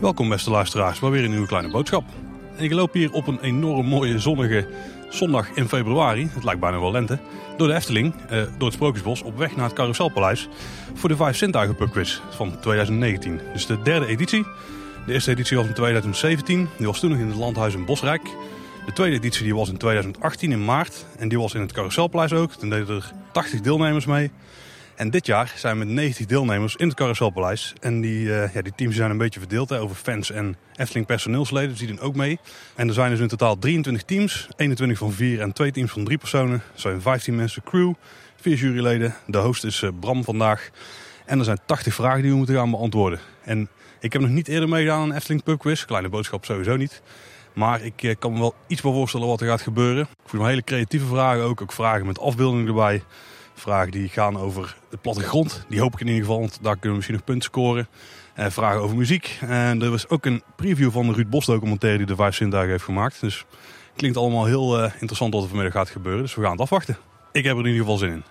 Welkom beste luisteraars, maar weer een nieuwe kleine boodschap. Ik loop hier op een enorm mooie zonnige zondag in februari, het lijkt bijna wel lente, door de Efteling, eh, door het Sprookjesbos, op weg naar het Carouselpaleis voor de Vijf Zintuigen pubquiz van 2019. Dus de derde editie. De eerste editie was in 2017, die was toen nog in het Landhuis in Bosrijk. De tweede editie die was in 2018 in maart en die was in het Carouselpaleis ook. Toen deden er 80 deelnemers mee. En dit jaar zijn we met 90 deelnemers in het Carouselpaleis. En die, uh, ja, die teams zijn een beetje verdeeld over fans en Efteling personeelsleden. Dus die doen ook mee. En er zijn dus in totaal 23 teams. 21 van 4 en 2 teams van 3 personen. Er zijn 15 mensen crew, 4 juryleden. De host is uh, Bram vandaag. En er zijn 80 vragen die we moeten gaan beantwoorden. En ik heb nog niet eerder meegedaan aan een Efteling Pub Quiz. Kleine boodschap sowieso niet. Maar ik uh, kan me wel iets meer voorstellen wat er gaat gebeuren. Ik voel me hele creatieve vragen ook. Ook vragen met afbeeldingen erbij vragen die gaan over de plattegrond. Die hoop ik in ieder geval, want daar kunnen we misschien nog punten scoren. Uh, vragen over muziek. En er was ook een preview van de Ruud Bos documentaire die de Vijf Zintuigen heeft gemaakt. Dus klinkt allemaal heel uh, interessant wat er vanmiddag gaat gebeuren. Dus we gaan het afwachten. Ik heb er in ieder geval zin in.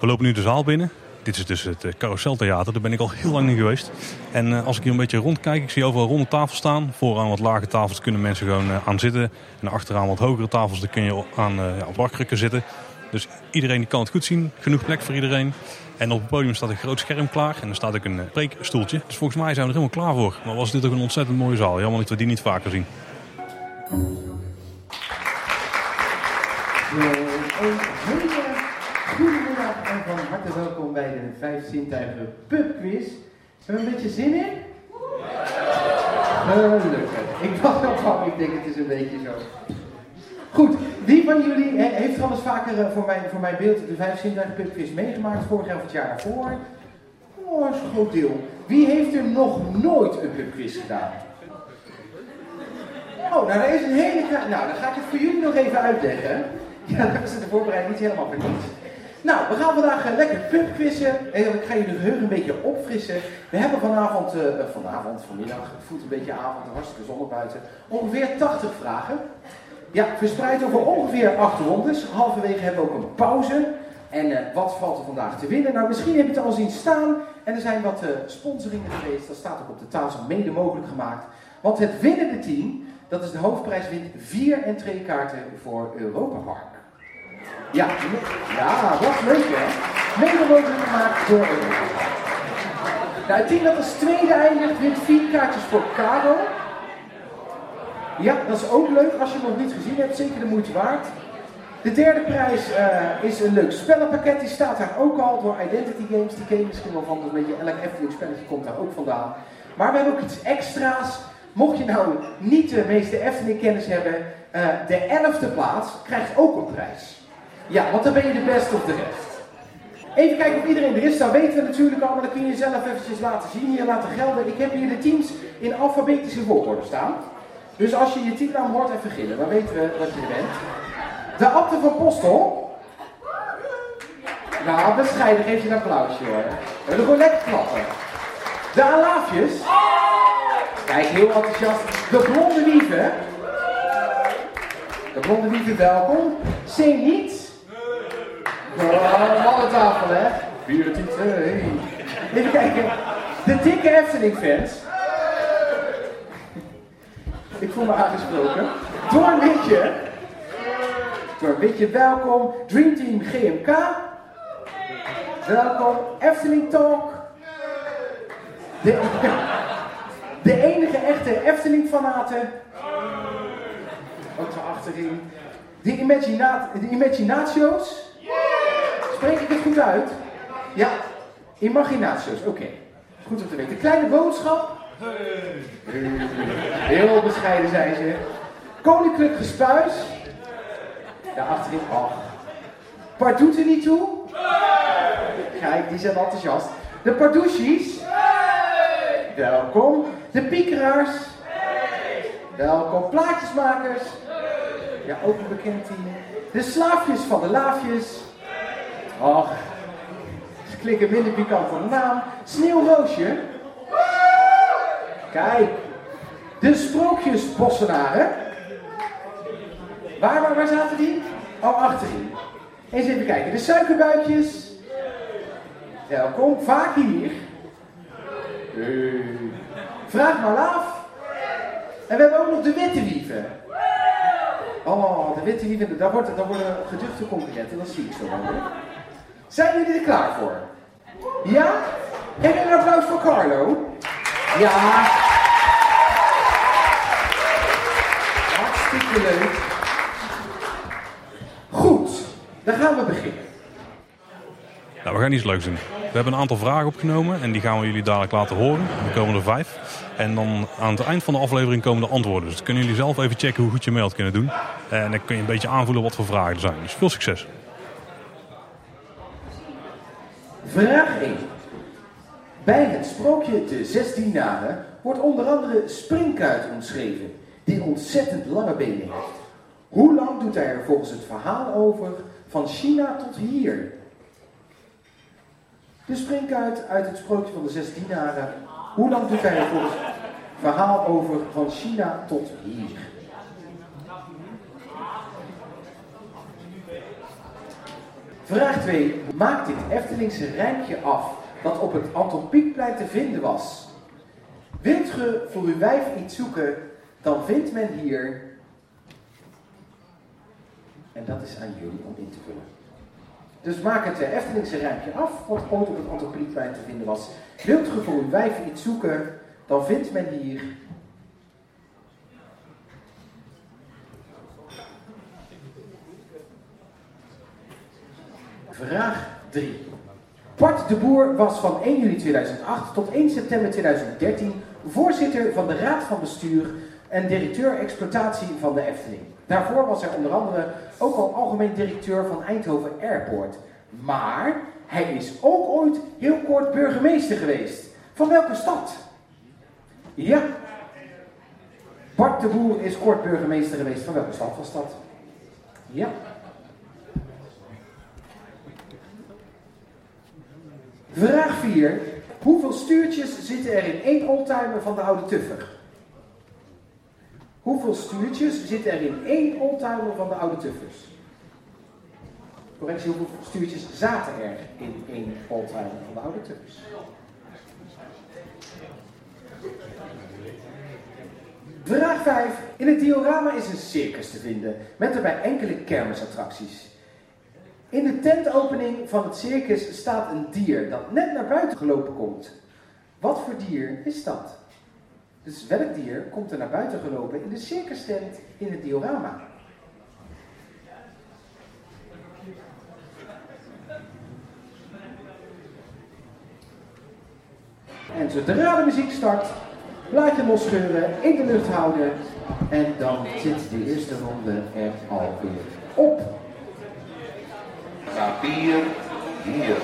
We lopen nu de zaal binnen. Dit is dus het eh, Carouseltheater. Daar ben ik al heel lang niet geweest. En uh, als ik hier een beetje rondkijk, ik zie overal ronde tafels staan. Vooraan wat lage tafels kunnen mensen gewoon uh, aan zitten. En achteraan wat hogere tafels, daar kun je aan ja, op zitten. Dus iedereen kan het goed zien. Genoeg plek voor iedereen. En op het podium staat een groot scherm klaar. En er staat ook een preekstoeltje. Dus volgens mij zijn we er helemaal klaar voor. Maar was dit ook een ontzettend mooie zaal. Jammer dat we die niet vaker zien. Van harte welkom bij de Vijf Zintuigen Pubquiz. Hebben we een beetje zin in? Gelukkig. Ik was al bang, ik denk het is een beetje zo. Goed, wie van jullie he, heeft trouwens vaker uh, voor, mijn, voor mijn beeld de Vijf Zintuigen Pubquiz meegemaakt, vorig jaar of het jaar daarvoor? Oh, is een groot deel. Wie heeft er nog nooit een pubquiz gedaan? Oh, nou, dat is een hele... Nou, dan ga ik het voor jullie nog even uitleggen. Ja, dat is de voorbereiding niet helemaal voor. Nou, we gaan vandaag uh, lekker pubquizzen. En ik ga jullie geheugen een beetje opfrissen. We hebben vanavond, uh, vanavond, vanmiddag, het voelt een beetje avond, hartstikke zonnig buiten, ongeveer 80 vragen. Ja, verspreid over ongeveer 8 rondes. Halverwege hebben we ook een pauze. En wat valt er vandaag te winnen? Nou, misschien heb je het al zien staan. En er zijn wat sponsoringen geweest. Dat staat ook op de tafel mede mogelijk gemaakt. Want het winnende team, dat is de hoofdprijs, wint 4 en 2 kaarten voor Europa Park. Ja, ja, is leuk hè. Mede mogelijk gemaakt door Europa. Nou, het team dat als tweede eindigt wint vier kaartjes voor Caro. Ja, dat is ook leuk als je het nog niet gezien hebt. Zeker de moeite waard. De derde prijs uh, is een leuk spellenpakket. Die staat daar ook al door Identity Games. Die ken je misschien wel van. Dat een beetje elk Efteling spelletje komt daar ook vandaan. Maar we hebben ook iets extra's. Mocht je nou niet de meeste Efteling kennis hebben, uh, de elfde plaats krijgt ook een prijs. Ja, want dan ben je de best of de rest. Even kijken of iedereen er is. Dat weten we natuurlijk al, maar dan kun je jezelf eventjes laten zien. Hier laten gelden. Ik heb hier de teams in alfabetische volgorde staan. Dus als je je teamnaam hoort, even gillen. Dan weten we wat je bent. De Abte van Postel. Nou, bescheiden. Geef je een applausje hoor. We gaan gewoon lekker klappen. De Alaafjes. Kijk, heel enthousiast. De Blonde Wieven. De Blonde Wieven, welkom. Zing niet. Oh, mannentafel, hè? 24. Hey. Even kijken. De dikke Efteling-fans. Ik voel me aangesproken. Door een Witje. Door Witje, welkom. Dream Team GMK. Welkom. Efteling Talk. De, de enige echte Efteling-fanaten. Ook zo achterin. De, imagina de Imaginatio's. Spreek ik het goed uit? Ja, Imaginatio's, oké. Goed om te weten. Kleine boodschap. Heel bescheiden zijn ze. Koninklijk Gespuis. Daar achterin. Oh. Part doet er niet toe. Kijk, die zijn enthousiast. De Pardouchis. Welkom. De Piekeraars. Welkom. Plaatjesmakers. Ja, ook een bekend team. De Slaafjes van de Laafjes. Och, ze klikken minder pikant van de naam. Sneeuwroosje. Kijk. De Sprookjesbossenaren. Waar, waar, waar zaten die? Oh, achterin. Eens even kijken. De suikerbuikjes. Welkom. Vaak hier. Hey. Vraag maar af. En we hebben ook nog de witte wieven. Oh, de witte wieven. Daar, wordt, daar worden geduchte concurrenten. Dat zie ik zo wel. Zijn jullie er klaar voor? Ja? Geef een applaus voor Carlo. Ja. Hartstikke leuk. Goed, dan gaan we beginnen. Nou, we gaan iets leuks doen. We hebben een aantal vragen opgenomen en die gaan we jullie dadelijk laten horen. Er komen er vijf. En dan aan het eind van de aflevering komen de antwoorden. Dus kunnen jullie zelf even checken hoe goed je mee kunnen doen. En dan kun je een beetje aanvoelen wat voor vragen er zijn. Dus veel succes. Vraag 1. Bij het sprookje De 16 Naren wordt onder andere Springkuit omschreven, die ontzettend lange benen heeft. Hoe lang doet hij er volgens het verhaal over van China tot hier? De springkuit uit het sprookje van de 16 Naren. Hoe lang doet hij er volgens het verhaal over van China tot hier? Vraag 2. Maak dit Eftelingse rijmpje af dat op het Anton Pieckplein te vinden was. Wilt ge voor uw wijf iets zoeken, dan vindt men hier... En dat is aan jullie om in te vullen. Dus maak het eh, Eftelingse rijmpje af, wat ooit op het Anton Pieckplein te vinden was. Wilt ge voor uw wijf iets zoeken, dan vindt men hier... Vraag 3. Bart de Boer was van 1 juli 2008 tot 1 september 2013 voorzitter van de Raad van Bestuur en directeur exploitatie van de Efteling. Daarvoor was hij onder andere ook al algemeen directeur van Eindhoven Airport. Maar hij is ook ooit heel kort burgemeester geweest. Van welke stad? Ja. Bart de Boer is kort burgemeester geweest. Van welke stad was dat? Ja. Vraag 4. Hoeveel stuurtjes zitten er in één oldtimer van de oude Tuffer? Hoeveel stuurtjes zitten er in één oldtimer van de oude Tuffers? Correctie, hoeveel stuurtjes zaten er in één oldtimer van de oude Tuffers? Vraag 5. In het diorama is een circus te vinden, met daarbij enkele kermisattracties. In de tentopening van het circus staat een dier dat net naar buiten gelopen komt. Wat voor dier is dat? Dus welk dier komt er naar buiten gelopen in de circus tent in het diorama? En zodra de muziek start, laat je losscheuren, in de lucht houden en dan zit de eerste ronde er alweer op. Papier hier.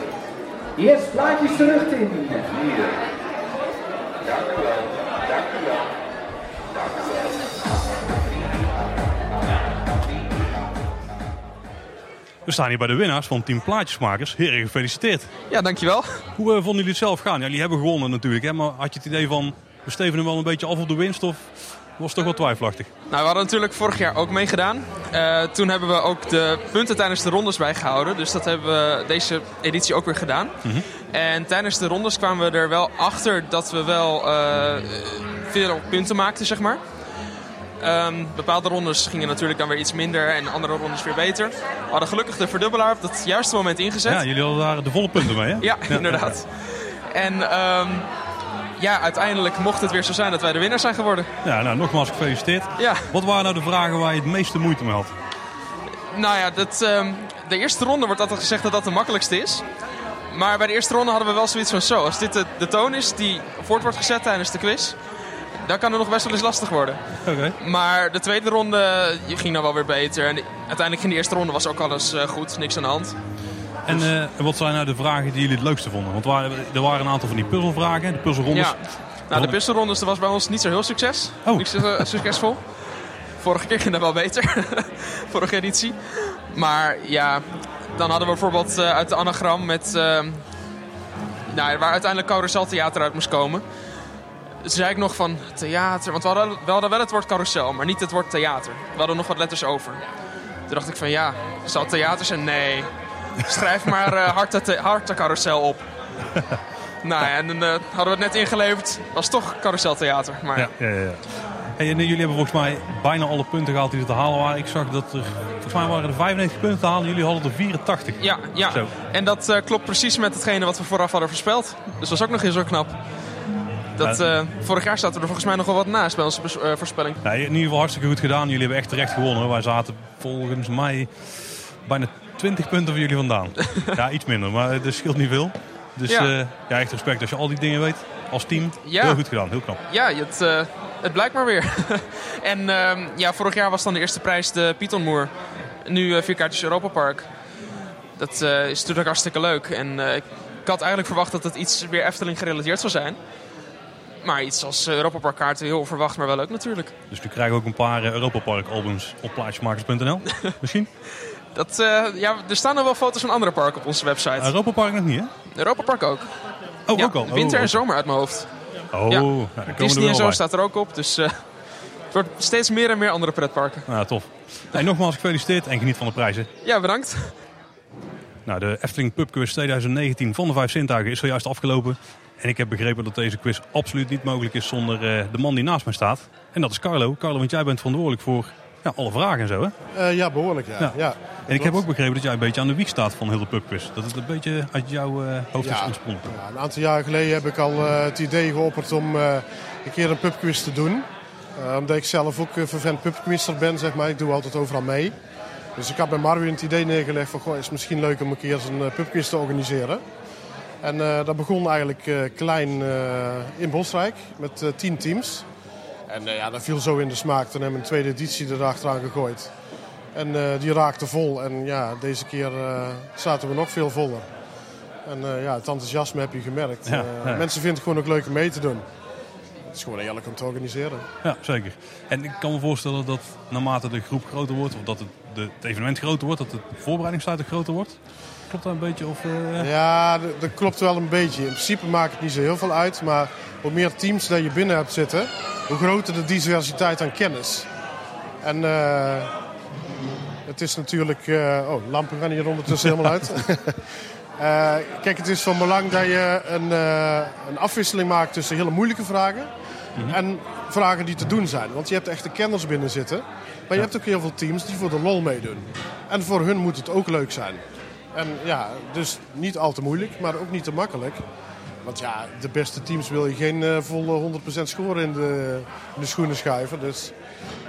Yes, plaatjes terug in. Hier. Dank u wel. Dank u wel. Dank u wel. We staan hier bij de winnaars van Team Plaatjesmakers. Heren, gefeliciteerd. Ja, dankjewel. Hoe eh, vonden jullie het zelf gaan? Ja, jullie hebben gewonnen natuurlijk, hè? maar had je het idee van... we stevenen wel een beetje af op de winst of was toch wel twijfelachtig? Nou, we hadden natuurlijk vorig jaar ook meegedaan. Eh, toen hebben we ook de punten tijdens de rondes bijgehouden. Dus dat hebben we deze editie ook weer gedaan. En tijdens de rondes kwamen we er wel achter dat we wel eh, veel punten maakten, zeg maar. Ehm, bepaalde rondes gingen natuurlijk dan weer iets minder en andere rondes weer beter. We hadden gelukkig de verdubbelaar op het juiste moment ingezet. Ja, jullie hadden daar de volle punten mee, hè? Ja, inderdaad. En ehm, ja, uiteindelijk mocht het weer zo zijn dat wij de winnaar zijn geworden. Ja, nou, nogmaals gefeliciteerd. Ja. Wat waren nou de vragen waar je het meeste moeite mee had? Nou ja, dat, ehm, de eerste ronde wordt altijd gezegd dat dat de makkelijkste is. Maar bij de eerste ronde hadden we wel zoiets van zo. Als dit de, de toon is die voort wordt gezet tijdens de quiz, dan kan het nog best wel eens lastig worden. Oké. Maar de tweede ronde ging dan wel weer beter. En de- uiteindelijk in de eerste ronde was ook alles eh, goed, niks aan de hand. En eh, wat zijn nou de vragen die jullie het leukste vonden? Want er waren, een aantal van die puzzelvragen, de puzzelrondes. Ja. Nou, de puzzelrondes dat was bij ons niet zo heel succes. Oh. Niet zo eh, succesvol. Vorige keer ging dat wel beter. Vorige editie. Maar ja, dan hadden we bijvoorbeeld eh, uit de anagram met... eh, nou, waar uiteindelijk Carousel Theater uit moest komen. Toen zei ik nog van theater. Want we hadden, we hadden wel het woord carousel, maar niet het woord theater. We hadden nog wat letters over. Toen Toen dacht ik van ja, zal het theater zijn? Nee. Schrijf maar Carousel op. nou ja, en dan eh, hadden we het net ingeleverd. Was toch carouseltheater. Maar Ja, ja, ja. ja. Hey, en jullie hebben volgens mij bijna alle punten gehaald die er te halen waren. Ik zag dat er, volgens mij waren er 95 punten te halen. Jullie hadden er 84. Ja, ja. Zo. en dat klopt precies met hetgene wat we vooraf hadden voorspeld. Dus dat is ook nog eens zo knap. Dat, Ja. vorig jaar zaten we er volgens mij nog wel wat naast bij onze voorspelling. Nee, in ieder geval hartstikke goed gedaan. Jullie hebben echt terecht gewonnen. Wij zaten volgens mij bijna 20 punten voor jullie vandaan. ja, iets minder, maar het scheelt niet veel. Dus Ja. ja. ja, echt respect als je al die dingen weet als team. Ja. Heel goed gedaan, heel knap. Ja, het, eh, het blijkt maar weer. en ehm, ja, vorig jaar was dan de eerste prijs de Pythonmoer. Nu eh, vier kaartjes Europa Park. Dat eh, is natuurlijk hartstikke leuk. En eh, ik had eigenlijk verwacht dat het iets weer Efteling gerelateerd zou zijn. Maar iets als eh, Europa Park kaarten, heel verwacht, maar wel leuk natuurlijk. Dus nu krijgen we ook een paar eh, Europa Park albums op plaatjesmakers.nl. Misschien? Dat, eh, ja, er staan nog wel foto's van andere parken op onze website. Europa Park nog niet, hè? Europa Park ook. Oh, Ja, ook al. winter oh, en zomer uit mijn hoofd. Oh, Ja. nou, daar komen we Disney en zo bij. staat er ook op. Dus eh, het wordt steeds meer en meer andere pretparken. Nou, tof. Hey, nogmaals gefeliciteerd en geniet van de prijzen. Ja, bedankt. Nou, de Efteling Pub Quiz 2019 van de Vijf Zintuigen is zojuist afgelopen. En ik heb begrepen dat deze quiz absoluut niet mogelijk is zonder eh, de man die naast mij staat. En dat is Carlo. Carlo, want jij bent verantwoordelijk voor ja, alle vragen en zo, hè? Eh, ja, behoorlijk, ja. Ja. ja. En ik heb ook begrepen dat jij een beetje aan de wieg staat van heel de Pub Quiz. Dat het een beetje uit jouw eh, hoofd is ontsprongen. Ja, een aantal jaar geleden heb ik al eh, het idee geopperd om een keer een pubquiz te doen. Omdat ik zelf ook een vervent pubquizzer ben, zeg maar. Ik doe altijd overal mee. Dus ik had bij Marvin het idee neergelegd van, goh, is het misschien leuk om een keer een uh, pubquiz te organiseren. En dat begon eigenlijk klein in Bosrijk met tien teams. En eh, ja, dat viel zo in de smaak. Toen hebben we een tweede editie erachteraan gegooid. En eh, die raakte vol. En ja, deze keer eh, zaten we nog veel voller. En ja, het enthousiasme heb je gemerkt. Ja, ja. Mensen vinden het gewoon ook leuk om mee te doen. Het is gewoon eerlijk om te organiseren. Ja, zeker. En ik kan me voorstellen dat naarmate de groep groter wordt, of dat het, de, het evenement groter wordt, dat de voorbereidingstijd ook groter wordt. Klopt dat een beetje? Of, eh, Ja, d- dat klopt wel een beetje. In principe maakt het niet zo heel veel uit. Maar hoe meer teams dat je binnen hebt zitten, hoe groter de diversiteit aan kennis. En eh, het is natuurlijk... eh, oh, lampen gaan hier ondertussen helemaal uit. Eh, kijk, het is van belang dat je een, eh, een afwisseling maakt tussen hele moeilijke vragen en vragen die te doen zijn. Want je hebt echte kenners binnen zitten. Maar je hebt ook heel veel teams die voor de lol meedoen. En voor hun moet het ook leuk zijn. En ja, dus niet al te moeilijk, maar ook niet te makkelijk. Want ja, de beste teams wil je geen eh, volle 100% score in de, in de schoenen schuiven. Dus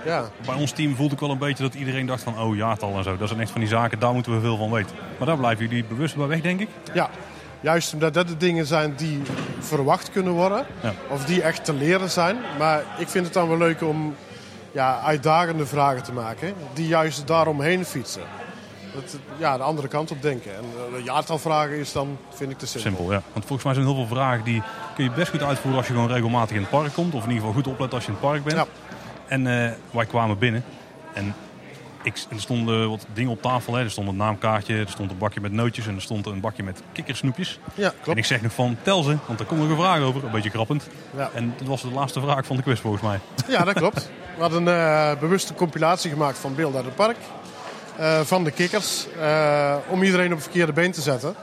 ja, Bij ons team voelde ik wel een beetje dat iedereen dacht van, oh jaartal en zo. Dat zijn echt van die zaken, daar moeten we veel van weten. Maar daar blijven jullie bewust bij weg, denk ik. ja, juist omdat dat de dingen zijn die verwacht kunnen worden. Ja. Of die echt te leren zijn. Maar ik vind het dan wel leuk om ja, uitdagende vragen te maken. Die juist daaromheen fietsen. Ja, de andere kant op denken. En eh, een jaartal vragen is dan, vind ik te simpel. Simpel, ja. Want volgens mij zijn er heel veel vragen die kun je best goed uitvoeren als je gewoon regelmatig in het park komt. Of in ieder geval goed oplet als je in het park bent. Ja. En eh, wij kwamen binnen en ik, er stonden wat dingen op tafel. Hè. Er stond een naamkaartje, er stond een bakje met nootjes en er stond een bakje met kikkersnoepjes. Ja, En klopt. ik zeg nog van, tel ze, want daar komt nog een vraag over. Een beetje grappend. Ja. En dat was de laatste vraag van de quiz volgens mij. Ja, dat klopt. We hadden een eh, bewuste compilatie gemaakt van beelden uit het park. Eh, van de kikkers. eh, om iedereen op het verkeerde been te zetten.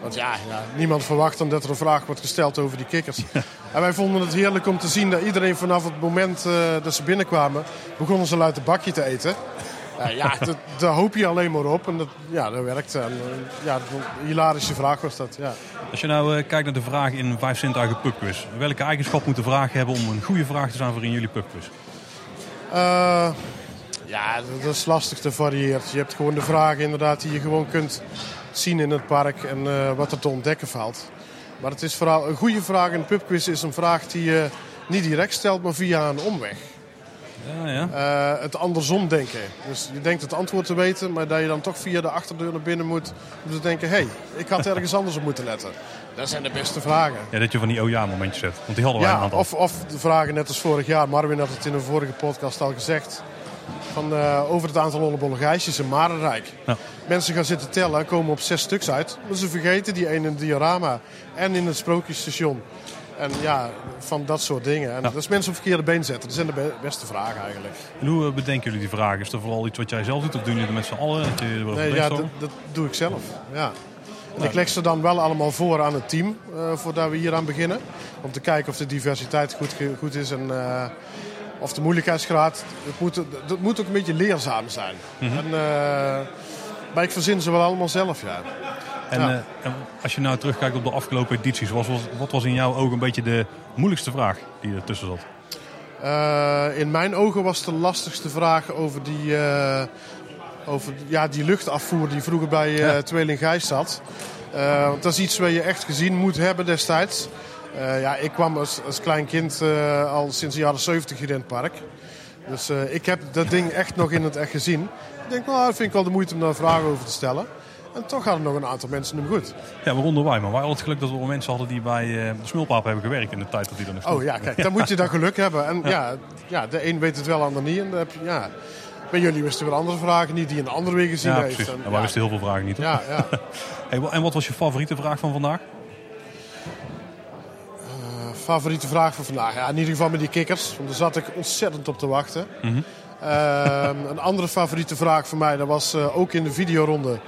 Want ja, ja, niemand verwacht dan dat er een vraag wordt gesteld over die kikkers. En wij vonden het heerlijk om te zien dat iedereen vanaf het moment eh, dat ze binnenkwamen... begonnen ze uit het bakje te eten. Ja, dat, daar hoop je alleen maar op. En dat, ja, dat werkt. En, ja, een hilarische vraag was dat, ja. Als je nou kijkt naar de vragen in vijf zintuigen pubquiz. Welke eigenschap moet de vraag hebben om een goede vraag te zijn voor in jullie pubquiz? Ja, dat is lastig te variëren. Je hebt gewoon de vragen inderdaad die je gewoon kunt zien in het park en eh, wat er te ontdekken valt. Maar het is vooral een goede vraag in een pubquiz is een vraag die je niet direct stelt, maar via een omweg. Ja, ja. Eh, het andersom denken. Dus je denkt het antwoord te weten, maar dat je dan toch via de achterdeur naar binnen moet om te denken, hé, hey, ik had ergens anders op moeten letten. Dat zijn de beste vragen. ja, dat je van die oh ja momentjes zet. Want die hadden wij een Ja, aantal. of, of de vragen net als vorig jaar. Marvin had het in een vorige podcast al gezegd. Van, eh, over het aantal hollebolle geisjes in Marenrijk. Ja. Mensen gaan zitten tellen, komen op zes stuks uit. Maar ze vergeten die ene in het diorama en in het sprookjesstation. En ja, van dat soort dingen. En dat is mensen op verkeerde been zetten. Dat zijn de be- beste vragen eigenlijk. En hoe eh, bedenken jullie die vragen? Is dat vooral iets wat jij zelf doet of doen jullie het met z'n allen? Dat je Nee, ja, dat, dat doe ik zelf. Ja. En ik leg ze dan wel allemaal voor aan het team eh, voordat we hier aan beginnen. Om te kijken of de diversiteit goed, goed is en of de moeilijkheidsgraad. Het moet, moet ook een beetje leerzaam zijn. Mhm. en, eh, maar ik verzin ze wel allemaal zelf, ja. En, Ja. eh, en als je nou terugkijkt op de afgelopen edities, wat was, wat was in jouw ogen een beetje de moeilijkste vraag die er tussen zat? Eh, in mijn ogen was de lastigste vraag over die, over, ja, die luchtafvoer die vroeger bij Ja. Tweeling Gijs zat. Want dat is iets wat je echt gezien moet hebben destijds. Eh, ja, ik kwam als, als klein kind eh, al sinds de jaren 70 hier in het park. Dus eh, ik heb dat ding echt nog in het echt gezien. Ik denk, nou, dat vind ik wel de moeite om daar vragen over te stellen. En toch hadden nog een aantal mensen hem goed. Ja, waaronder wij. Maar wij hadden het geluk dat we wel mensen hadden die bij de smulpaap hebben gewerkt in de tijd dat die er nog stond. Oh ja, kijk, dan moet je dan geluk hebben. En ja, ja, de een weet het wel, de ander niet. En dan heb je, ja, bij jullie wisten weer andere vragen niet die een ander weer gezien Ja, heeft. precies. En, wij ja, wisten heel veel vragen niet. hoor. ja, ja. Hey, en wat was je favoriete vraag van vandaag? Favoriete vraag van vandaag? Ja, in ieder geval met die kikkers. Want daar zat ik ontzettend op te wachten. Mhm. Ehm, een andere favoriete vraag van mij, dat was eh, ook in de videoronde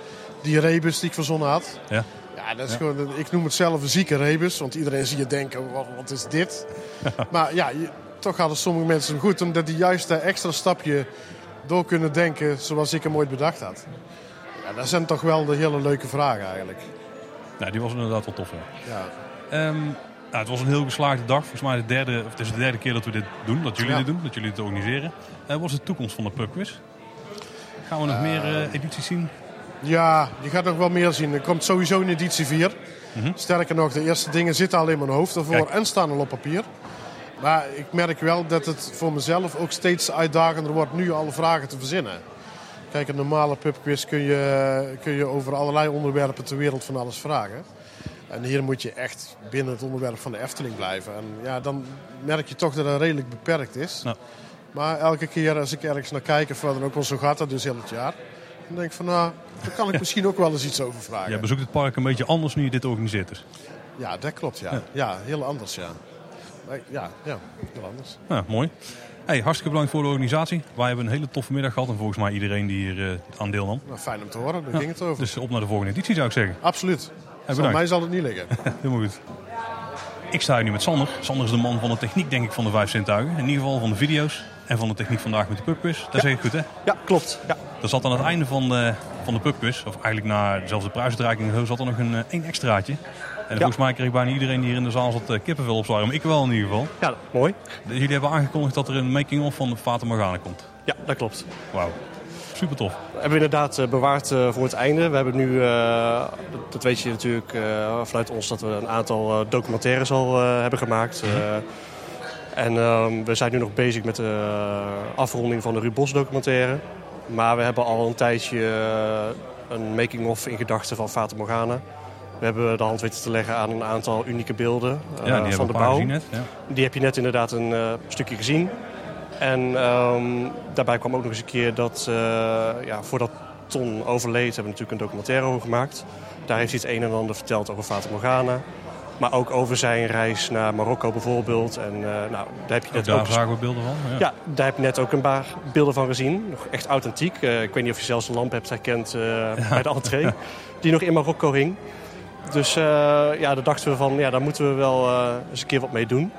die rebus die ik verzonnen had. Ja. Ja, dat is gewoon, ik noem het zelf een zieke rebus. Want iedereen zie je denken, wat, wat is dit? maar ja, je- toch hadden sommige mensen hem goed. Omdat die juist dat extra stapje door kunnen denken zoals ik hem ooit bedacht had. Ja, dat zijn toch wel de hele leuke vragen eigenlijk. Nou, die was inderdaad wel tof. Ja. Ja. Ehm, nou, het was een heel geslaagde dag. Volgens mij de derde, of het is de derde keer dat we dit doen. Dat jullie Ja. dit doen. Dat jullie dit organiseren. Eh, wat is de toekomst van de pubquiz? Gaan we nog meer eh, edities zien? Ja, je gaat nog wel meer zien. Er komt sowieso een editie 4. Sterker nog, de eerste dingen zitten al in mijn hoofd ervoor Kijk. en staan al op papier. Maar ik merk wel dat het voor mezelf ook steeds uitdagender wordt nu alle vragen te verzinnen. Kijk, een normale pubquiz kun je, kun je over allerlei onderwerpen ter wereld van alles vragen. En hier moet je echt binnen het onderwerp van de Efteling blijven. En ja, dan merk je toch dat het redelijk beperkt is. Nou. Maar elke keer als ik ergens naar kijk, of dan ook wel zo gaat dat dus heel het jaar. Dan denk ik van, nou, daar kan ik misschien ook wel eens iets over vragen. Jij bezoekt het park een beetje anders nu je dit organiseert. Ja, dat klopt, ja. Ja, heel anders, ja. Maar Ja, ja, heel anders. Ja, mooi. Hey, hartstikke bedankt voor de organisatie. Wij hebben een hele toffe middag gehad. En volgens mij iedereen die hier eh, aan deelnam. Nou, fijn om te horen, daar ging het over. Dus op naar de volgende editie zou ik zeggen. Absoluut. Zal, bedankt. mij zal het niet liggen. Helemaal goed. Ik sta hier nu met Sander. Sander is de man van de techniek, denk ik, van de vijf zintuigen. In ieder geval van de video's en van de techniek vandaag met de pubquiz. Dat zeg ik goed, hè? Ja, klopt. Ja. Er zat aan het einde van de, van de pubquiz, of eigenlijk na dezelfde prijsuitreiking, en zo, zat er nog een eh, één extraatje. En volgens mij kreeg bijna iedereen die hier in de zaal zat eh, kippenvel op zwaar. Maar ik wel in ieder geval. ja, mooi. Jullie hebben aangekondigd dat er een making-of van de Fata Morgana komt. Ja, dat klopt. Wauw. Super tof. We hebben inderdaad eh, bewaard eh, voor het einde. We hebben nu, eh, dat, weet je natuurlijk vanuit ons, dat we een aantal documentaires al hebben gemaakt. Eh, en ehm, we zijn nu nog bezig met de afronding van de Ruud Bos documentaire. Maar we hebben al een tijdje een making-of in gedachten van Fata Morgana. We hebben de hand weten te leggen aan een aantal unieke beelden Ja, van de bouw. gezien net. Ja. Die heb je net inderdaad een stukje gezien. En ehm, daarbij kwam ook nog eens een keer dat, eh, ja, voordat Ton overleed, hebben we natuurlijk een documentaire over gemaakt. Daar heeft hij het een en ander verteld over Fata Morgana. Maar ook over zijn reis naar Marokko bijvoorbeeld. En eh, nou, daar heb je Ook net daar ook... zagen we beelden van. Ja. Ja, daar heb je net ook een paar beelden van gezien. Nog echt authentiek. Eh, ik weet niet of je zelfs een lamp hebt herkend bij de entree. Die nog in Marokko hing. Dus ja, daar dachten we van, ja, daar moeten we wel eens een keer wat mee doen.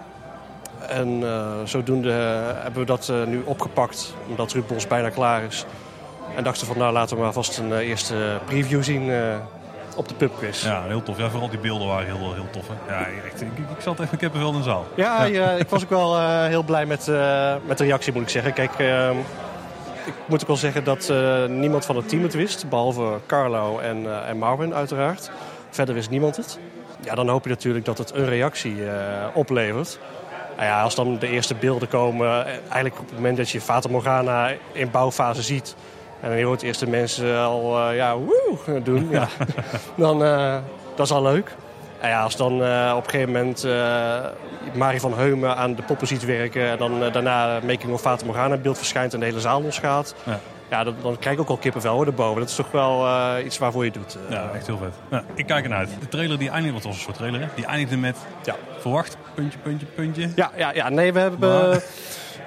En eh, zodoende eh, hebben we dat eh, nu opgepakt, omdat Ruud Bos bijna klaar is. En dachten van, nou laten we maar vast een eerste preview zien op de pubquiz. Ja, heel tof. Ja, vooral die beelden waren heel, heel tof. Hè? Ja, echt, ik, ik zat even kippenvel in de zaal. Ja, ja, ik was ook wel heel blij met, met de reactie, moet ik zeggen. Kijk, eh, ik moet ook wel zeggen dat niemand van het team het wist. Behalve Carlo en, en Marvin uiteraard. Verder wist niemand het. Ja, dan hoop je natuurlijk dat het een reactie oplevert. Nou ja, als dan de eerste beelden komen, eh, eigenlijk op het moment dat je Fata Morgana in bouwfase ziet... en je hoort eerst de mensen al eh, ja, woe doen, ja. dan eh, dat is al leuk. Nou ja, als dan op een gegeven moment Marie van Heumen aan de poppen ziet werken... en dan daarna Making of Fata Morgana beeld verschijnt en de hele zaal losgaat... Ja. Ja, dan, dan krijg ik ook al kippenvel hoor, erboven. Dat is toch wel eh, iets waarvoor je het doet. eh. Ja, echt heel vet. Ik kijk ernaar uit. De trailer die eindigde, wat was een soort trailer hè? Die eindigde met Ja. verwacht, puntje, puntje, puntje. Ja, ja, ja, nee, we hebben... Maar-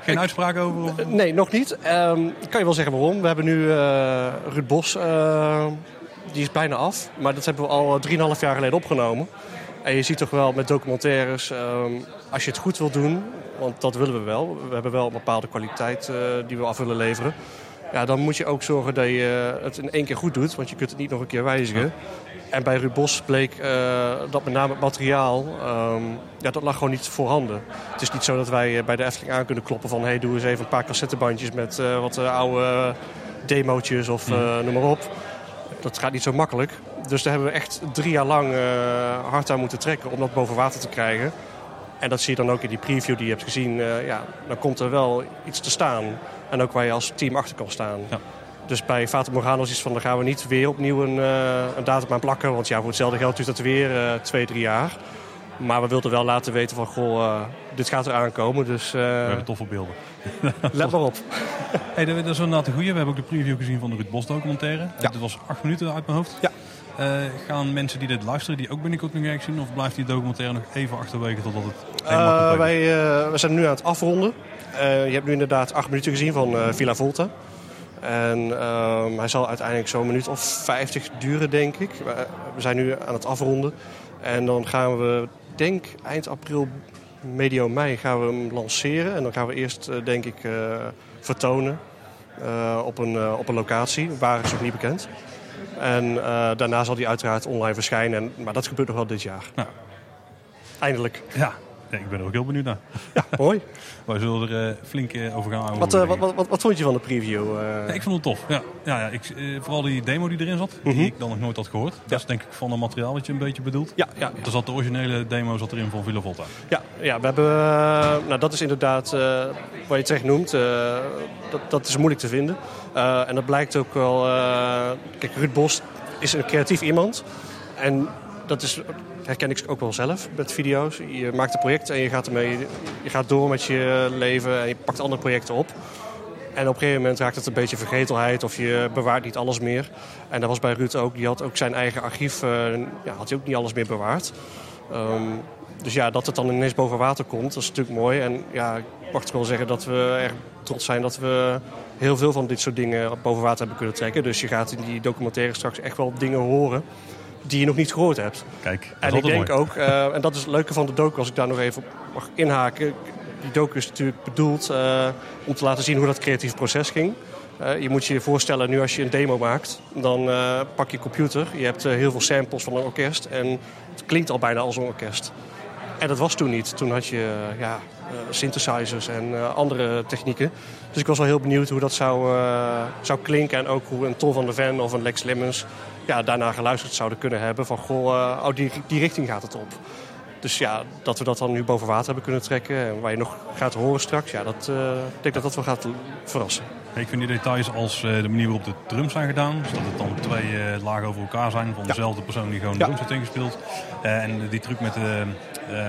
Geen uitspraak over? Of? Nee, nog niet. Ehm, ik kan je wel zeggen waarom. We hebben nu eh Ruud Bos, eh, die is bijna af. Maar dat hebben we al 3,5 jaar geleden opgenomen. En je ziet toch wel met documentaires, ehm, als je het goed wil doen, want dat willen we wel. We hebben wel een bepaalde kwaliteit eh, die we af willen leveren. Ja, dan moet je ook zorgen dat je het in één keer goed doet, want je kunt het niet nog een keer wijzigen. En bij Ruud Bos bleek eh, dat met name het materiaal, ehm, ja, dat lag gewoon niet voorhanden. Het is niet zo dat wij eh, bij de Efteling aan kunnen kloppen van... hey, doe eens even een paar cassettebandjes met eh, wat eh, oude demootjes of eh, noem maar op. Dat gaat niet zo makkelijk. Dus daar hebben we echt drie jaar lang eh, hard aan moeten trekken om dat boven water te krijgen. En dat zie je dan ook in die preview die je hebt gezien. eh, ja, dan komt er wel iets te staan. En ook waar je als team achter kan staan. Ja. Dus bij Fata Morgano is het van, dan gaan we niet weer opnieuw een, eh, een datum aan plakken. Want ja, voor hetzelfde geld duurt dat weer eh, twee, drie jaar. Maar we wilden wel laten weten van, goh, eh, dit gaat er aankomen. Dus We hebben toffe beelden. let maar op. Hey, dat dat is inderdaad een goeie. We hebben ook de preview gezien van de Ruud Bos documentaire. Ja. Dit was acht minuten uit mijn hoofd. Ja. Gaan mensen die dit luisteren, die ook binnenkort nog ergens zien? Of blijft die documentaire nog even achterwege totdat het helemaal is? wij uh, we zijn nu aan het afronden. Eh, je hebt nu inderdaad acht minuten gezien van eh, Villa Volta. En ehm, hij zal uiteindelijk zo'n minuut of 50 duren, denk ik. We, we zijn nu aan het afronden. En dan gaan we, denk eind april, medio mei, gaan we hem lanceren. En dan gaan we eerst, eh, denk ik, eh, vertonen eh, op, een, eh, op een locatie. Waar is nog niet bekend. En eh, daarna zal die uiteraard online verschijnen. En, maar dat gebeurt nog wel dit jaar. Nou. Eindelijk. Ja. Ja, ik ben er ook heel benieuwd naar. Mooi. Wij zullen er eh, flink eh, over gaan Wat, eh, wat, wat, wat, vond je van de preview? Ja, ik vond het tof. Ja, ja, ja ik, vooral die demo die erin zat, Mhm. die ik dan nog nooit had gehoord. Dat is denk ik van het materiaal wat je een beetje bedoelt. ja, ja, Er zat de originele demo zat erin van Villa Volta. ja, ja, we hebben. nou, dat is inderdaad wat je terecht noemt. dat, dat is moeilijk te vinden. En dat blijkt ook wel. kijk, Ruud Bos is een creatief iemand. En dat is, herken ik ook wel zelf met video's. Je maakt een project en je gaat ermee. Je gaat door met je leven en je pakt andere projecten op. En op een gegeven moment raakt het een beetje vergetelheid of je bewaart niet alles meer. En dat was bij Ruud ook. Die had ook zijn eigen archief, eh, ja, had hij ook niet alles meer bewaard. Ehm, dus ja, dat het dan ineens boven water komt, dat is natuurlijk mooi. En ja, ik mag toch wel zeggen dat we erg trots zijn dat we heel veel van dit soort dingen boven water hebben kunnen trekken. Dus je gaat in die documentaire straks echt wel dingen horen die je nog niet gehoord hebt. Kijk, En ik denk mooi. ook, eh, en dat is het leuke van de docu, als ik daar nog even op mag inhaken. Die docu is natuurlijk bedoeld eh, om te laten zien hoe dat creatieve proces ging. Eh, je moet je je voorstellen, nu als je een demo maakt, dan pak je computer. Je hebt heel veel samples van een orkest en het klinkt al bijna als een orkest. En dat was toen niet. Toen had je ja, synthesizers en andere technieken. Dus ik was wel heel benieuwd hoe dat zou, zou klinken. En ook hoe een Tom van der Ven of een Lex Lemmens ja, daarna geluisterd zouden kunnen hebben. Van goh, eh, oh, die, die richting gaat het op. Dus ja, dat we dat dan nu boven water hebben kunnen trekken. En waar je nog gaat horen straks. Ja, dat, eh, ik denk dat dat wel gaat verrassen. Ik vind die details als eh, de manier waarop de drums zijn gedaan. Dus dat het dan twee lagen over elkaar zijn van dezelfde persoon die gewoon de Ja. drums heeft ingespeeld. En die truc met, de,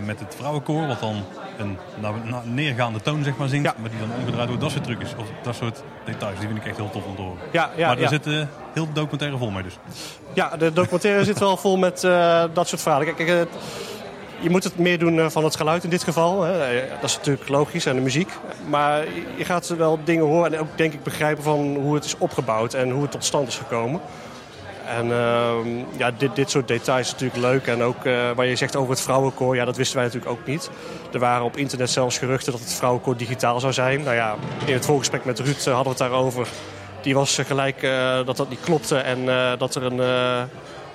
met het vrouwenkoor, wat dan een na- na- neergaande toon zeg maar zingt. Ja. Maar die dan omgedraaid wordt. Dat soort trucjes, of dat soort details, die vind ik echt heel tof om te horen. Ja, ja, maar daar zit heel de documentaire vol mee dus. Ja, de documentaire zit wel vol met eh, dat soort verhalen. Kijk, kijk, je moet het meer doen eh, van het geluid in dit geval. Hè. Eh, Dat is natuurlijk logisch en de muziek. Maar je- je gaat wel dingen horen en ook denk ik begrijpen van hoe het is opgebouwd en hoe het tot stand is gekomen. En ehm, ja, dit, dit soort details is natuurlijk leuk. En ook eh, waar je zegt over het vrouwenkoor, ja, dat wisten wij natuurlijk ook niet. Er waren op internet zelfs geruchten dat het vrouwenkoor digitaal zou zijn. Nou ja, in het voorgesprek met Ruud eh, hadden we het daarover. Die was eh, gelijk dat dat niet klopte en dat er een,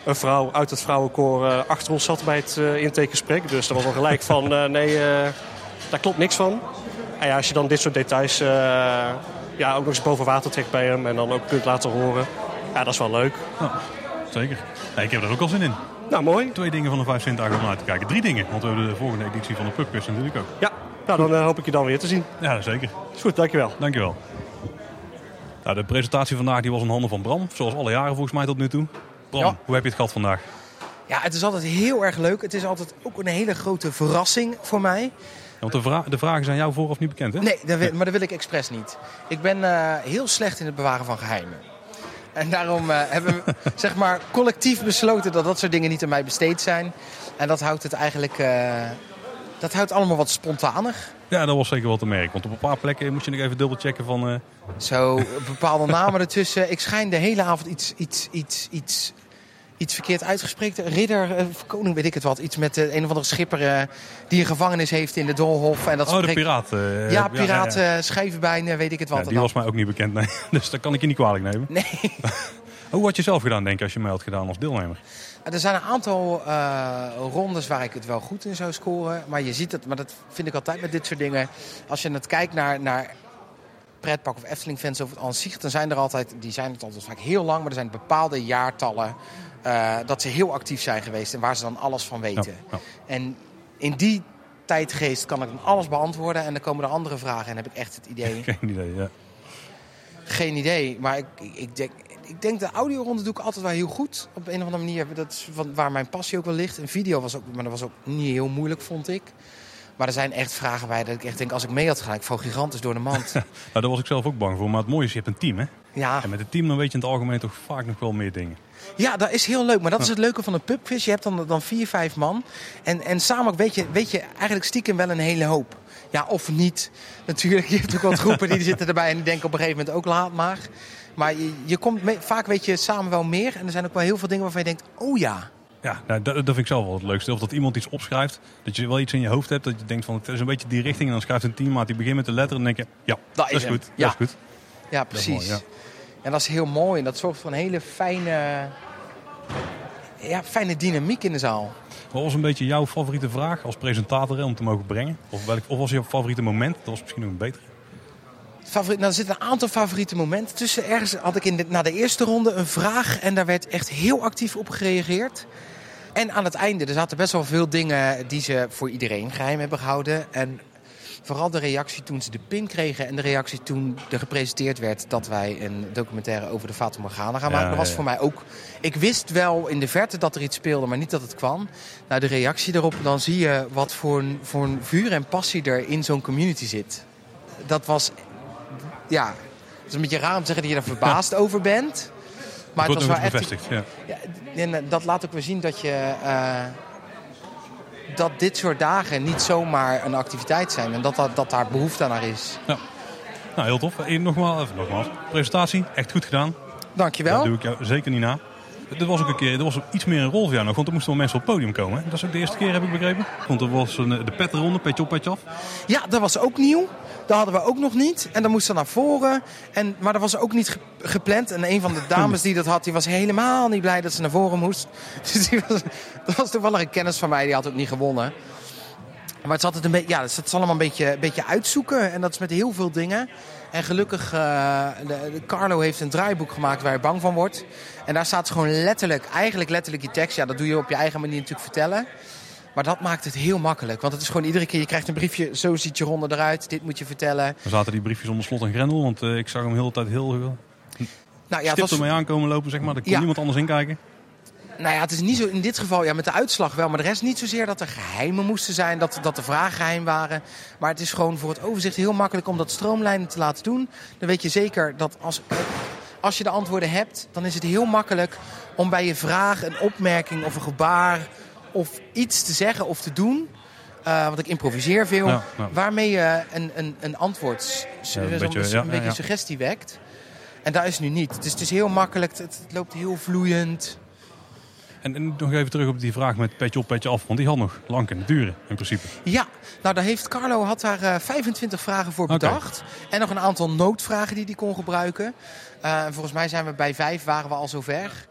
een vrouw uit het vrouwenkoor achter ons zat bij het intakegesprek. Dus dat was al gelijk van, nee, daar klopt niks van. En ja, als je dan dit soort details ja, ook nog eens boven water trekt bij hem en dan ook kunt laten horen. Ja, dat is wel leuk. Zeker. Ja, ik heb er ook al zin in. Nou, mooi. Twee dingen van de vijf zintuigen om uit te kijken. Drie dingen, want we hebben de volgende editie van de Pubquiz natuurlijk ook. Ja, nou, dan eh, hoop ik je dan weer te zien. Ja, zeker. Is goed, dankjewel. Dankjewel. Nou, de presentatie vandaag die was in handen van Bram, zoals alle jaren volgens mij tot nu toe. Bram, Ja. hoe heb je het gehad vandaag? Ja, het is altijd heel erg leuk. Het is altijd ook een hele grote verrassing voor mij. Want de, vra de vragen zijn jou vooraf niet bekend, hè? Nee, dat wil- maar dat wil ik expres niet. Ik ben eh, heel slecht in het bewaren van geheimen. En daarom eh, hebben we zeg maar, collectief besloten dat dat soort dingen niet aan mij besteed zijn. En dat houdt het eigenlijk... eh, dat houdt allemaal wat spontanig. Ja, dat was zeker wel te merken. Want op een paar plekken moet je nog even dubbelchecken van... eh, Zo bepaalde namen ertussen. Ik schijn de hele avond iets, iets, iets, iets, iets verkeerd uitgesproken. Ridder, eh, koning, weet ik het wat. Iets met eh, een of andere schipper eh, die een gevangenis heeft in de Doolhof. En dat oh, de piraat. eh, Ja, piraat, schijvenbijn, eh, weet ik het wat. Ja, die was mij ook niet bekend, nee. Dus dat kan ik je niet kwalijk nemen. Nee. Hoe had je zelf gedaan, denk ik, als je mij had gedaan als deelnemer? Er zijn een aantal rondes waar ik het wel goed in zou scoren. Maar je ziet het, maar dat vind ik altijd met dit soort dingen. Als je het kijkt naar, naar pretpark of Efteling fans over het aan zich, dan zijn er altijd, die zijn het altijd vaak heel lang, maar er zijn bepaalde jaartallen eh, dat ze heel actief zijn geweest en waar ze dan alles van weten. Ja, ja. En in die tijdgeest kan ik dan alles beantwoorden en dan komen er andere vragen en heb ik echt het idee. Geen idee, ja. Geen idee, maar ik, ik, denk, ik denk de audioronde doe ik altijd wel heel goed. Op een of andere manier, dat is van, waar mijn passie ook wel ligt. Een video was ook, maar dat was ook niet heel moeilijk, vond ik. Maar er zijn echt vragen bij dat ik echt denk, als ik mee had gedaan, ik val gigantisch door de mand. Nou, daar was ik zelf ook bang voor. Maar het mooie is, je hebt een team, hè? Ja, En met een team dan weet je in het algemeen toch vaak nog wel meer dingen. ja, dat is heel leuk. Maar dat is het leuke van een pubquiz. Je hebt dan, dan vier, vijf man. En, en samen weet je, weet je eigenlijk stiekem wel een hele hoop. Ja, of niet. Natuurlijk, je hebt ook wat groepen die zitten erbij en die denken op een gegeven moment ook laat maar. Maar je, je komt mee- vaak weet je samen wel meer. En er zijn ook wel heel veel dingen waarvan je denkt, oh ja. Ja, nou, dat, dat vind ik zelf wel het leukste. Of dat iemand iets opschrijft, dat je wel iets in je hoofd hebt. Dat je denkt van, het is een beetje die richting. En dan schrijft een teammaat, die begint met de letter. En dan denk je, ja, dat, is goed. Ja. Dat is goed. Ja, Dat is precies. mooi, ja. En dat is heel mooi. En dat zorgt voor een hele fijne, ja, fijne dynamiek in de zaal. Wat was een beetje jouw favoriete vraag als presentator om te mogen brengen? Of, welk, of was je favoriete moment? Dat was misschien nog een betere. Favoriet, nou, er zitten een aantal favoriete momenten tussen. Ergens had ik in de, na de eerste ronde een vraag en daar werd echt heel actief op gereageerd. En aan het einde, er zaten best wel veel dingen die ze voor iedereen geheim hebben gehouden. En vooral de reactie toen ze de pin kregen en de reactie toen er gepresenteerd werd dat wij een documentaire over de Fata Morgana gaan maken. Was ja, voor mij ook. Ik wist wel in de verte dat er iets speelde, maar niet dat het kwam. Nou, de reactie erop, dan zie je wat voor een, voor een vuur en passie er in zo'n community zit. Dat was ja, het is een beetje raar om te zeggen dat je er verbaasd over bent. Maar Het het wordt was wel echt. bevestigd. Ja. Ja, en eh, dat laat ook weer zien dat je. eh, dat dit soort dagen niet zomaar een activiteit zijn. En dat, dat, dat daar behoefte naar is. Nou, heel tof. Eén, nogmaals, even nogmaals. Presentatie, echt goed gedaan. Dankjewel. Dat doe ik jou zeker niet na. Er was ook een keer, er was iets meer een rol voor jou nog, want er moesten wel mensen op het podium komen. hè? Dat is ook de eerste keer, heb ik begrepen. Want er was een, eh, de petronde, petje op, petje af. Ja, dat was ook nieuw. Dat hadden we ook nog niet. En dan moest ze naar voren. En, maar dat was ook niet ge- gepland. En een van de dames die dat had, die was helemaal niet blij dat ze naar voren moest. Dus die was, dat was toevallig een kennis van mij, die had ook niet gewonnen. Maar het is altijd een beetje, ja, het is allemaal een beetje, een beetje uitzoeken. En dat is met heel veel dingen. En gelukkig, eh, de, Carlo heeft een draaiboek gemaakt waar je bang van wordt. En daar staat gewoon letterlijk, eigenlijk letterlijk je tekst. Ja, dat doe je op je eigen manier natuurlijk vertellen. Maar dat maakt het heel makkelijk. Want het is gewoon iedere keer, je krijgt een briefje, zo ziet je ronde eruit. Dit moet je vertellen. Dan zaten die briefjes onder slot en grendel, want eh, ik zag hem de hele tijd heel, heel Nou ja, stipt was, ermee aankomen lopen, zeg maar. Daar kon Ja. niemand anders in kijken. nou ja, het is niet zo in dit geval, ja, met de uitslag wel. Maar de rest niet zozeer dat er geheimen moesten zijn, dat, dat de vragen geheim waren. Maar het is gewoon voor het overzicht heel makkelijk om dat stroomlijnen te laten doen. Dan weet je zeker dat als, als je de antwoorden hebt, dan is het heel makkelijk om bij je vraag een opmerking of een gebaar of iets te zeggen of te doen. eh, want ik improviseer veel. Ja, ja. Waarmee je een, een, een antwoord, Ja, een beetje, ja, beetje suggestie wekt. En daar is nu niet. Dus het is heel makkelijk, het, het loopt heel vloeiend. En, en nog even terug op die vraag met petje op, petje af. Want die had nog lang kunnen duren, in principe. Ja, nou daar heeft Carlo had daar eh, 25 vragen voor bedacht. En nog een aantal noodvragen die hij kon gebruiken. Eh, en volgens mij zijn we bij vijf waren we al zover.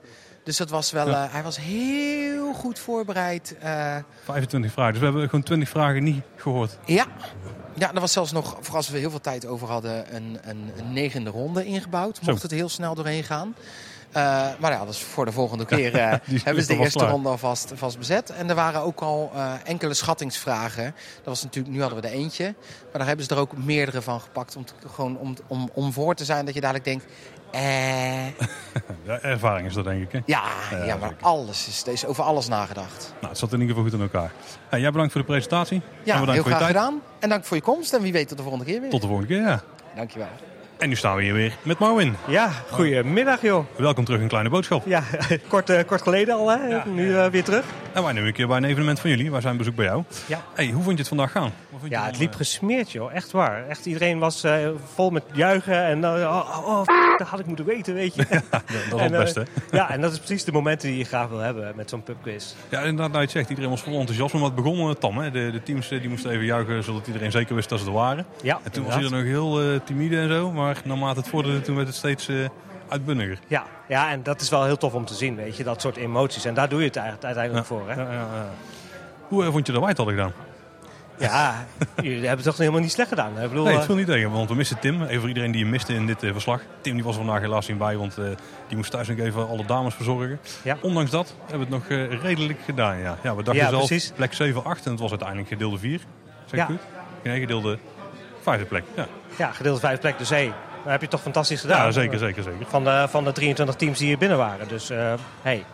Dus dat was wel, Ja. eh, hij was heel goed voorbereid. Eh, 25 vragen. Dus we hebben gewoon 20 vragen niet gehoord. ja. ja, er was zelfs nog, voor als we heel veel tijd over hadden, een, een, een negende ronde ingebouwd. Mocht Zo. het heel snel doorheen gaan. Eh, maar ja, dat is voor de volgende keer. eh, hebben ze de eerste ronde alvast vast bezet. En er waren ook al eh, enkele schattingsvragen. Dat was natuurlijk, nu hadden we er eentje. Maar daar hebben ze er ook meerdere van gepakt. Om, te- gewoon om, om, om voor te zijn dat je dadelijk denkt... Eh, Ja, er- ervaring is dat, denk ik. Hè? Ja, Ja, ja, maar zeker. alles is, er is over alles nagedacht. Nou, het zat in ieder geval goed in elkaar. Hey, jij bedankt voor de presentatie. En Ja, bedankt heel voor je graag tijd. gedaan. En dank voor je komst. En wie weet tot de volgende keer weer. Tot de volgende keer, ja. Dankjewel. En nu staan we hier weer met Marwin. Ja, goedemiddag joh. Welkom terug in Kleine Boodschap. Ja, kort, eh, kort geleden al, hè? nu eh, weer terug. En wij nemen een keer bij een evenement van jullie. Wij zijn bezoek bij jou. Ja. Hey, hoe vond je het vandaag gaan? Ja, het liep eh, gesmeerd joh, echt waar. Echt, iedereen was vol met juichen en eh, oh, oh, f- dat had ik moeten weten, weet je. dat, dat is wel En, het beste. Ja, en dat is precies de momenten die je graag wil hebben met zo'n pubquiz. Ja, inderdaad, nou je zegt, iedereen was vol enthousiasme. Maar het begon tam. Hè? De, de teams die moesten even juichen, zodat iedereen zeker wist dat ze er waren. Ja, En toen was inderdaad. hij er nog heel timide en zo. Maar naarmate het vorderde, toen werd het steeds eh, uitbundiger. Ja, ja, en dat is wel heel tof om te zien, weet je, dat soort emoties. En daar doe je het uiteindelijk voor, hè. Ja, ja, ja. Hoe eh, vond je dat wij het hadden gedaan? Ja, jullie hebben het toch helemaal niet slecht gedaan. Ik bedoel, Nee, het eh, viel niet tegen, want we missen Tim. Even voor iedereen die je miste in dit verslag. Tim die was er vandaag helaas niet bij, want die moest thuis nog even alle dames verzorgen. Ja. Ondanks dat hebben we het nog redelijk gedaan, ja. ja we dachten Ja, zelf precies. plek 7, 8 en het was uiteindelijk gedeelde 4. Zeg ik Ja. goed? Nee, gedeelde vijfde plek. Ja, ja, gedeeld vijf plek, dus hé, dan heb je toch fantastisch gedaan. ja zeker, zeker, zeker. Van de, van de 23 teams die hier binnen waren. Dus, eh hey.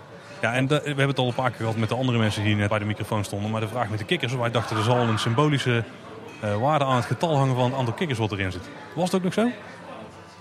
Ja, en de- we hebben het al een paar keer gehad met de andere mensen die net bij de microfoon stonden. Maar de vraag met de kikkers, wij dachten er zal een symbolische eh, waarde aan het getal hangen van het aantal kikkers wat erin zit. Was het ook nog zo?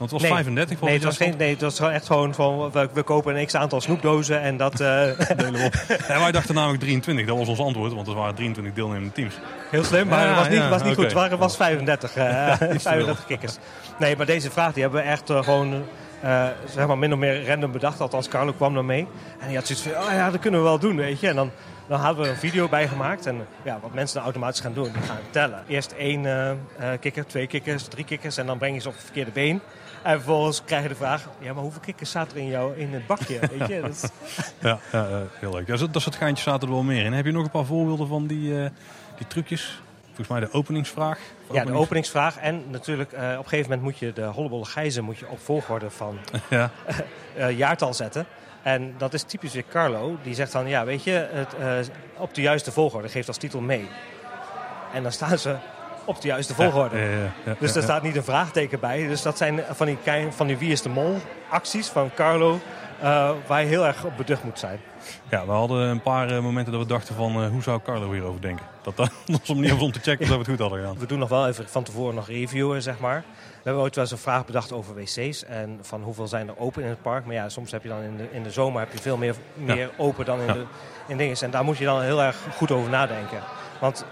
Want het was Nee. 35 Nee, het volgens was, geen, nee, het was echt gewoon van we, we kopen een x-aantal snoepdozen en dat eh, delen op. En wij dachten namelijk 23, dat was ons antwoord, want er waren 23 deelnemende teams. heel slim, maar het was niet, was niet goed. Het waren, was 35, eh, 35 kikkers. Nee, maar deze vraag die hebben we echt eh, gewoon eh, zeg maar min of meer random bedacht. Althans, Carlo kwam er mee. En die had zoiets van, oh ja, dat kunnen we wel doen, weet je. En dan, dan hadden we een video bij gemaakt. En ja, wat mensen dan automatisch gaan doen, die gaan tellen. Eerst één eh, eh, kikker, twee kikkers, drie kikkers. En dan breng je ze op het verkeerde been. En vervolgens krijg je de vraag, ja, maar hoeveel kikkers zaten er in, jou, in het bakje? Weet je? Dat is- Ja, heel leuk. Zo- dat soort geintjes zaten er wel meer in. Heb je nog een paar voorbeelden van die, eh, die trucjes? Volgens mij de openingsvraag. Ja, de openings- openingsvraag. En natuurlijk, eh, op een gegeven moment moet je de hollebolle gijzen moet je op volgorde van Ja, eh, jaartal zetten. En dat is typisch weer Carlo. Die zegt dan, ja, weet je, het, op de juiste volgorde. Geeft als titel mee. En dan staan ze op de juiste volgorde. Ja, ja, Dus daar ja. staat niet een vraagteken bij. Dus dat zijn van die, van die Wie is de Mol acties van Carlo. eh, waar je heel erg op beducht moet zijn. Ja, we hadden een paar eh, momenten dat we dachten van, eh, hoe zou Carlo hierover denken? Dat dat was een manier om te checken of we het goed hadden gedaan. We doen nog wel even van tevoren nog reviewen, zeg maar. We hebben ooit wel eens een vraag bedacht over wc's. En van hoeveel zijn er open in het park. Maar ja, soms heb je dan in de, in de zomer heb je veel meer, meer open dan in, Ja. de, in dingen. En daar moet je dan heel erg goed over nadenken. Want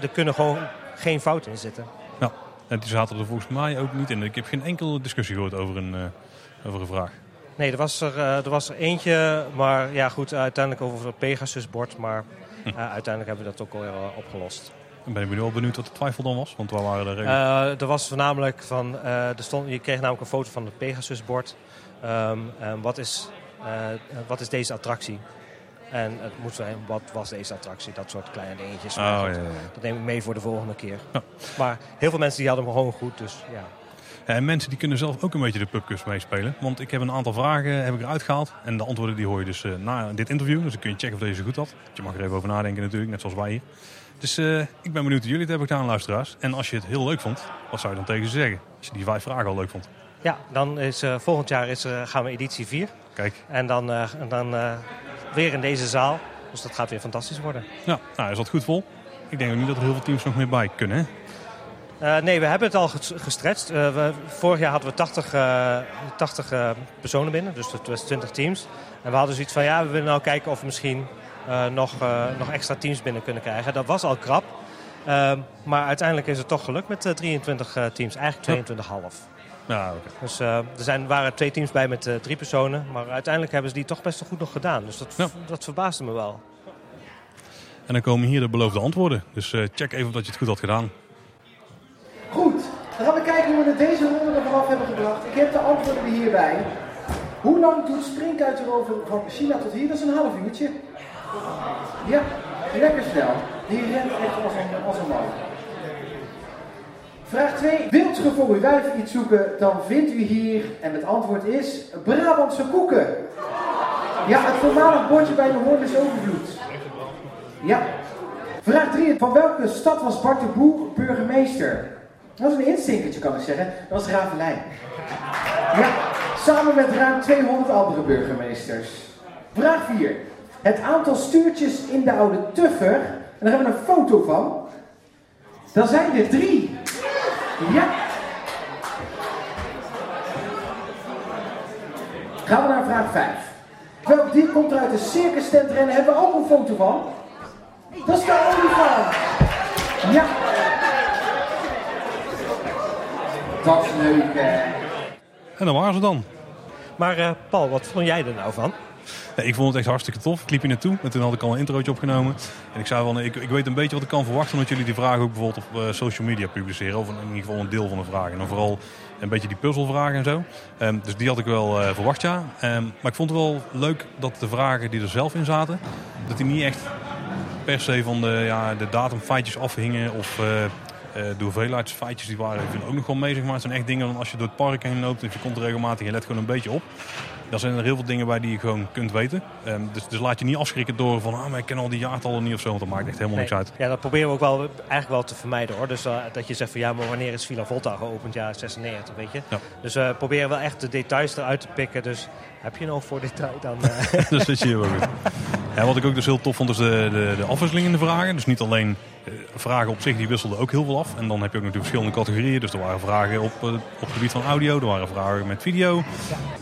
er kunnen gewoon geen fouten in zitten. Ja, en die zaten er volgens mij ook niet in. Ik heb geen enkele discussie gehoord over een, eh, over een vraag. Nee, er was er, eh, er was er eentje. Maar ja, goed, uiteindelijk over het Pegasus-bord. Maar Hm. eh, uiteindelijk hebben we dat ook alweer eh, opgelost. Dan ben ik nu wel benieuwd wat de twijfel dan was, want waar waren redelijk... Eh, er was voornamelijk van, er stond, je kreeg namelijk een foto van het Pegasus-bord. Ehm, wat, is, wat is deze attractie? En het moet zijn, wat was deze attractie? Dat soort kleine dingetjes. Oh, ja. Dat neem ik mee voor de volgende keer. Ja. Maar heel veel mensen die hadden hem gewoon goed, dus ja. En mensen die kunnen zelf ook een beetje de pubquiz meespelen. Want ik heb een aantal vragen heb ik eruit gehaald. En de antwoorden die hoor je dus eh, na dit interview. Dus dan kun je checken of deze goed had. Je mag er even over nadenken natuurlijk, net zoals wij hier. Dus eh, ik ben benieuwd hoe jullie het hebben gedaan, luisteraars. En als je het heel leuk vond, wat zou je dan tegen ze zeggen? Als je die vijf vragen al leuk vond. Ja, dan is eh, volgend jaar is, eh, gaan we editie 4. Kijk, En dan, eh, en dan eh, weer in deze zaal. Dus dat gaat weer fantastisch worden. ja, nou, is dat goed vol? Ik denk ook niet dat er heel veel teams nog meer bij kunnen. Hè? Eh, nee, we hebben het al ges- gestretched. Eh, we, vorig jaar hadden we 80, eh, 80 eh, personen binnen, dus het was 20 teams. En we hadden zoiets van, ja, we willen nou kijken of we misschien eh, nog, eh, nog extra teams binnen kunnen krijgen. Dat was al krap. Ehm, maar uiteindelijk is het toch gelukt met eh, 23 eh, teams, eigenlijk 22,5. Oké. Dus eh, er zijn, waren twee teams bij met eh, drie personen. Maar uiteindelijk hebben ze die toch best wel goed nog gedaan. Dus dat, Ja. dat verbaasde me wel. En dan komen hier de beloofde antwoorden. Dus eh, check even of dat je het goed had gedaan. Goed, dan gaan we kijken hoe we het deze ronde er vanaf hebben gebracht. Ik heb de antwoorden er hierbij. Hoe lang doet springkuiten over van China tot hier? Dat is een half uurtje. Ja, lekker snel. Die rent echt als een, als een man. Vraag 2. Wilt u voor uw wijf iets zoeken, dan vindt u hier, en het antwoord is, Brabantse koeken. Ja, het voormalig bordje bij de Hoorn is overvloed. Ja. Vraag 3. Van welke stad was Bart de Boer burgemeester? Dat is een instinkertje, kan ik zeggen. Dat was Ravelijn. Ja, Samen met ruim 200 andere burgemeesters. Vraag 4. Het aantal stuurtjes in de oude Tuffer, en daar hebben we een foto van. Dan zijn er drie. Ja. Gaan we naar vraag 5. Welk dier komt er uit de circus rennen? Hebben we ook een foto van? Dat is de olifant. Ja. Dat is leuk? En dan waren ze dan. Maar eh, Paul, wat vond jij er nou van? Ik vond het echt hartstikke tof. Ik liep hier naartoe en toen had ik al een introotje opgenomen. En ik zei van, ik, ik weet een beetje wat ik kan verwachten... omdat jullie die vragen ook bijvoorbeeld op eh, social media publiceren. Of in ieder geval een deel van de vragen. En dan vooral een beetje die puzzelvragen en zo. Ehm, dus die had ik wel eh, verwacht, ja. Ehm, maar ik vond het wel leuk dat de vragen die er zelf in zaten... dat die niet echt per se van de, ja, de datumfeitjes afhingen... of eh, eh, de hoeveelheidsfeitjes die waren vind ik ook nog wel mee. Zeg maar. Het zijn echt dingen dan als je door het park heen loopt... en je komt er regelmatig en je let gewoon een beetje op... Daar zijn er heel veel dingen bij die je gewoon kunt weten. Ehm, dus, dus laat je niet afschrikken door van, ah, maar ik ken al die jaartallen niet of zo. Want dat maakt echt helemaal niks uit. Ja, dat proberen we ook wel, eigenlijk wel te vermijden hoor. Dus eh, dat je zegt van ja, maar wanneer is Villa Volta geopend? Ja, 96, weet je. Ja. Dus we proberen wel echt de details eruit te pikken. Dus heb je nog voor detail dan... eh, dus dat zie je wel goed. Ja, wat ik ook dus heel tof vond, is de, de, de afwisseling in de vragen. Dus niet alleen eh, vragen op zich, die wisselden ook heel veel af. En dan heb je ook natuurlijk verschillende categorieën. Dus er waren vragen op, eh, op het gebied van audio, er waren vragen met video.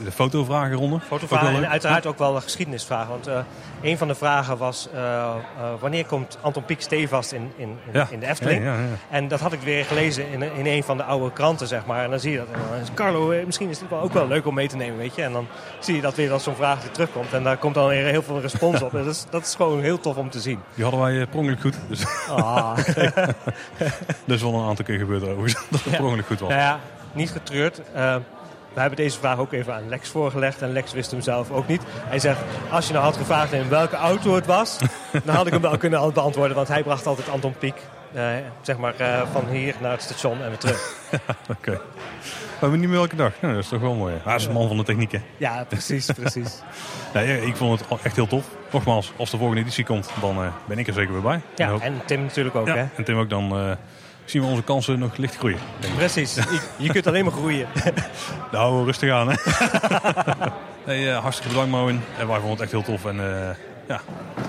De fotovragenronde. Fotovragen en uiteraard ook wel een geschiedenisvragen. Want eh, een van de vragen was: eh, eh, wanneer komt Anton Pieck stevast in, in, in, Ja. in de Efteling? Ja, ja, ja. En dat had ik weer gelezen in, in een van de oude kranten, zeg maar. En dan zie je dat. Carlo, eh, misschien is dit wel ook wel leuk om mee te nemen, weet je. En dan zie je dat weer als zo'n vraag weer terugkomt. En daar komt dan weer heel veel respons op. En dat, is, dat is gewoon heel tof om te zien. Die hadden wij eh, per ongeluk goed. Dus Ah. dat is wel een aantal keer gebeurd overigens. Dat het per ongeluk goed was. Nou ja, niet getreurd. Eh, we hebben deze vraag ook even aan Lex voorgelegd. En Lex wist hem zelf ook niet. Hij zegt, als je nou had gevraagd in welke auto het was... dan had ik hem wel kunnen beantwoorden. Want hij bracht altijd Anton Pieck. eh, zeg maar eh, van hier naar het station en weer terug. Oké. Hebben niet meer elke dag. Nou, dat is toch wel mooi. Hij is een man van de techniek, hè? Ja, precies, precies. Nee, ik vond het echt heel tof. Nogmaals, als de volgende editie komt, dan eh, ben ik er zeker weer bij. Ja, En Tim natuurlijk ook, ja, hè? en Tim ook, dan eh, zien we onze kansen nog licht groeien. Precies. Je, kunt alleen maar groeien. Nou, rustig aan, hè? nee, eh, hartstikke bedankt, Moin. En wij vonden het echt heel tof. En ja,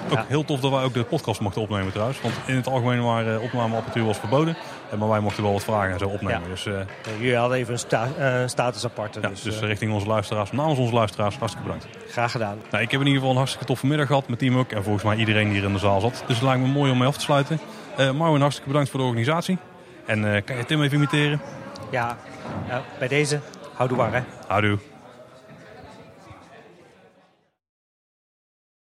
ook Ja. heel tof dat wij ook de podcast mochten opnemen trouwens. Want in het algemeen waren uh, opnameapparatuur was verboden. Eh, maar wij mochten wel wat vragen en zo opnemen. Ja. Dus, eh, Jullie hadden even een sta- eh, status aparte. ja, dus dus eh, richting onze luisteraars, namens onze luisteraars, hartstikke bedankt. graag gedaan. Nou, ik heb in ieder geval een hartstikke toffe middag gehad met Team ook. En volgens mij iedereen die hier in de zaal zat. Dus het lijkt me mooi om mee af te sluiten. Eh Marwin, hartstikke bedankt voor de organisatie. En eh, kan je Tim even imiteren? Ja, eh, bij deze, houdoe waar, hè? Houdoe.